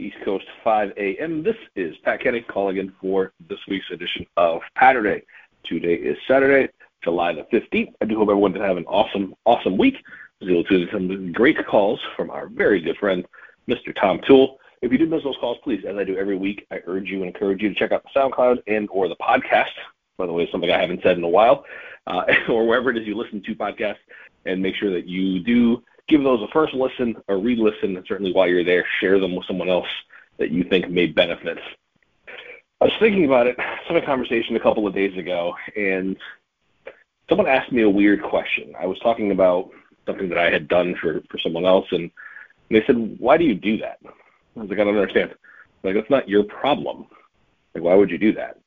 East Coast 5 a.m. This is Pat Kenny calling in for this week's edition of Patterday. Today is Saturday, July the 15th. I do hope everyone did have an awesome, awesome week. Able to some great calls from our very good friend, Mr. Tom Toole. If you did miss those calls, please, as I do every week, I urge you and encourage you to check out the SoundCloud and or the podcast. By the way, something I haven't said in a while, uh, or wherever it is you listen to podcasts, and make sure that you do give those a first listen or re-listen, and certainly while you're there, share them with someone else that you think may benefit. I was thinking about it, some a conversation a couple of days ago, and someone asked me a weird question. I was talking about something that I had done for, for someone else, and they said, "Why do you do that?" I was like, "I don't understand." Like, that's not your problem. Like, why would you do that?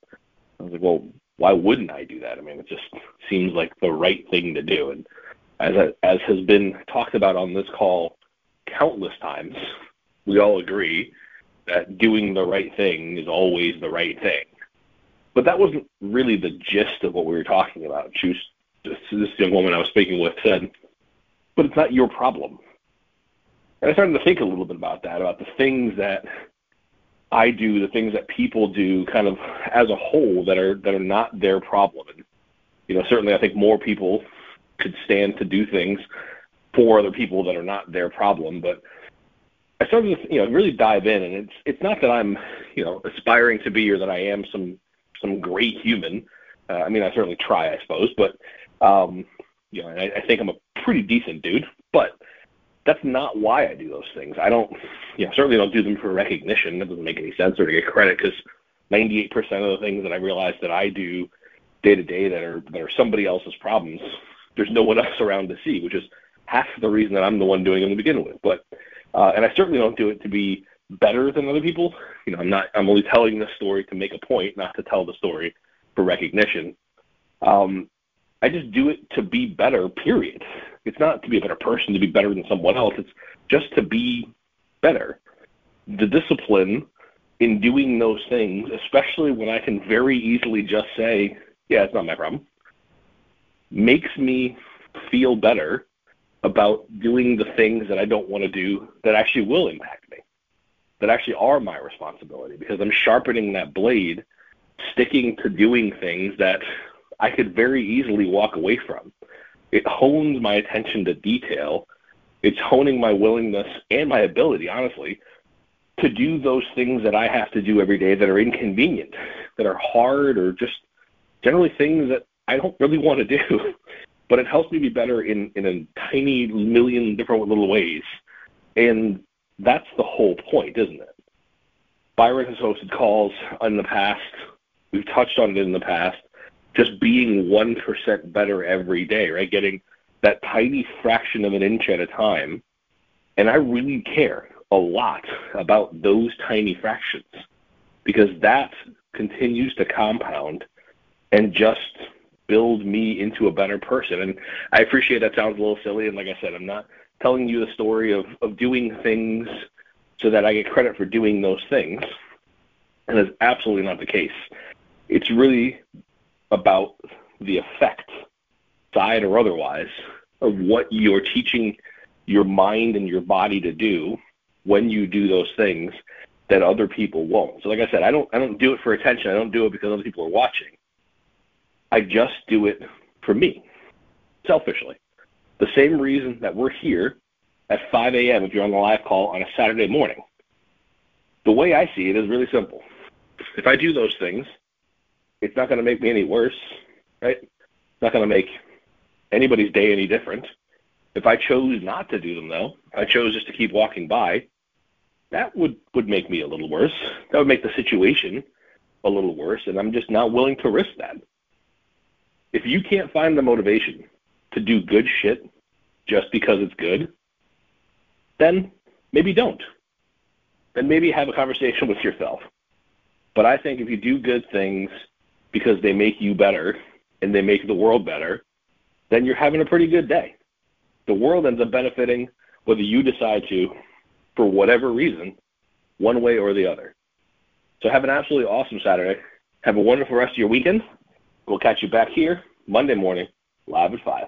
I was like, "Well, why wouldn't I do that? I mean, it just seems like the right thing to do." And as as has been talked about on this call countless times, we all agree that doing the right thing is always the right thing. But that wasn't really the gist of what we were talking about. She was, this young woman I was speaking with said, "But it's not your problem." And I started to think a little bit about that, about the things that I do, the things that people do, kind of as a whole, that are that are not their problem. And you know, certainly, I think more people could stand to do things for other people that are not their problem. But I started to, you know, really dive in, and it's it's not that I'm, you know, aspiring to be or that I am some some great human. Uh, I mean, I certainly try, I suppose, but um, you know, I, I think I'm a pretty decent dude. But that's not why I do those things. I don't, you know, certainly don't do them for recognition. That doesn't make any sense or to get credit because 98% of the things that I realize that I do day to day that are that are somebody else's problems there's no one else around to see, which is half the reason that I'm the one doing them to begin with. But uh, and I certainly don't do it to be better than other people. You know, I'm not. I'm only telling the story to make a point, not to tell the story for recognition. Um, I just do it to be better. Period. It's not to be a better person, to be better than someone else. It's just to be better. The discipline in doing those things, especially when I can very easily just say, "Yeah, it's not my problem." Makes me feel better about doing the things that I don't want to do that actually will impact me, that actually are my responsibility, because I'm sharpening that blade, sticking to doing things that I could very easily walk away from. It hones my attention to detail. It's honing my willingness and my ability, honestly, to do those things that I have to do every day that are inconvenient, that are hard, or just generally things that I don't really want to do, but it helps me be better in in a tiny million different little ways, and that's the whole point, isn't it? Byron has hosted calls in the past. We've touched on it in the past. Just being one percent better every day, right? Getting that tiny fraction of an inch at a time, and I really care a lot about those tiny fractions because that continues to compound and just build me into a better person. And I appreciate that sounds a little silly. And like I said, I'm not telling you the story of, of doing things so that I get credit for doing those things. And that's absolutely not the case. It's really about the effect, side or otherwise, of what you're teaching your mind and your body to do when you do those things that other people won't. So like I said, I don't I don't do it for attention. I don't do it because other people are watching. I just do it for me, selfishly. The same reason that we're here at 5 a.m. if you're on the live call on a Saturday morning. The way I see it is really simple. If I do those things, It's not going to make me any worse, right? It's not going to make anybody's day any different. If I chose not to do them, though, I chose just to keep walking by, that would would make me a little worse. That would make the situation a little worse, and I'm just not willing to risk that. If you can't find the motivation to do good shit just because it's good, then maybe don't. Then maybe have a conversation with yourself. But I think if you do good things because they make you better and they make the world better, then you're having a pretty good day. The world ends up benefiting whether you decide to, for whatever reason, one way or the other. So have an absolutely awesome Saturday. Have a wonderful rest of your weekend. We'll catch you back here Monday morning, live at 5.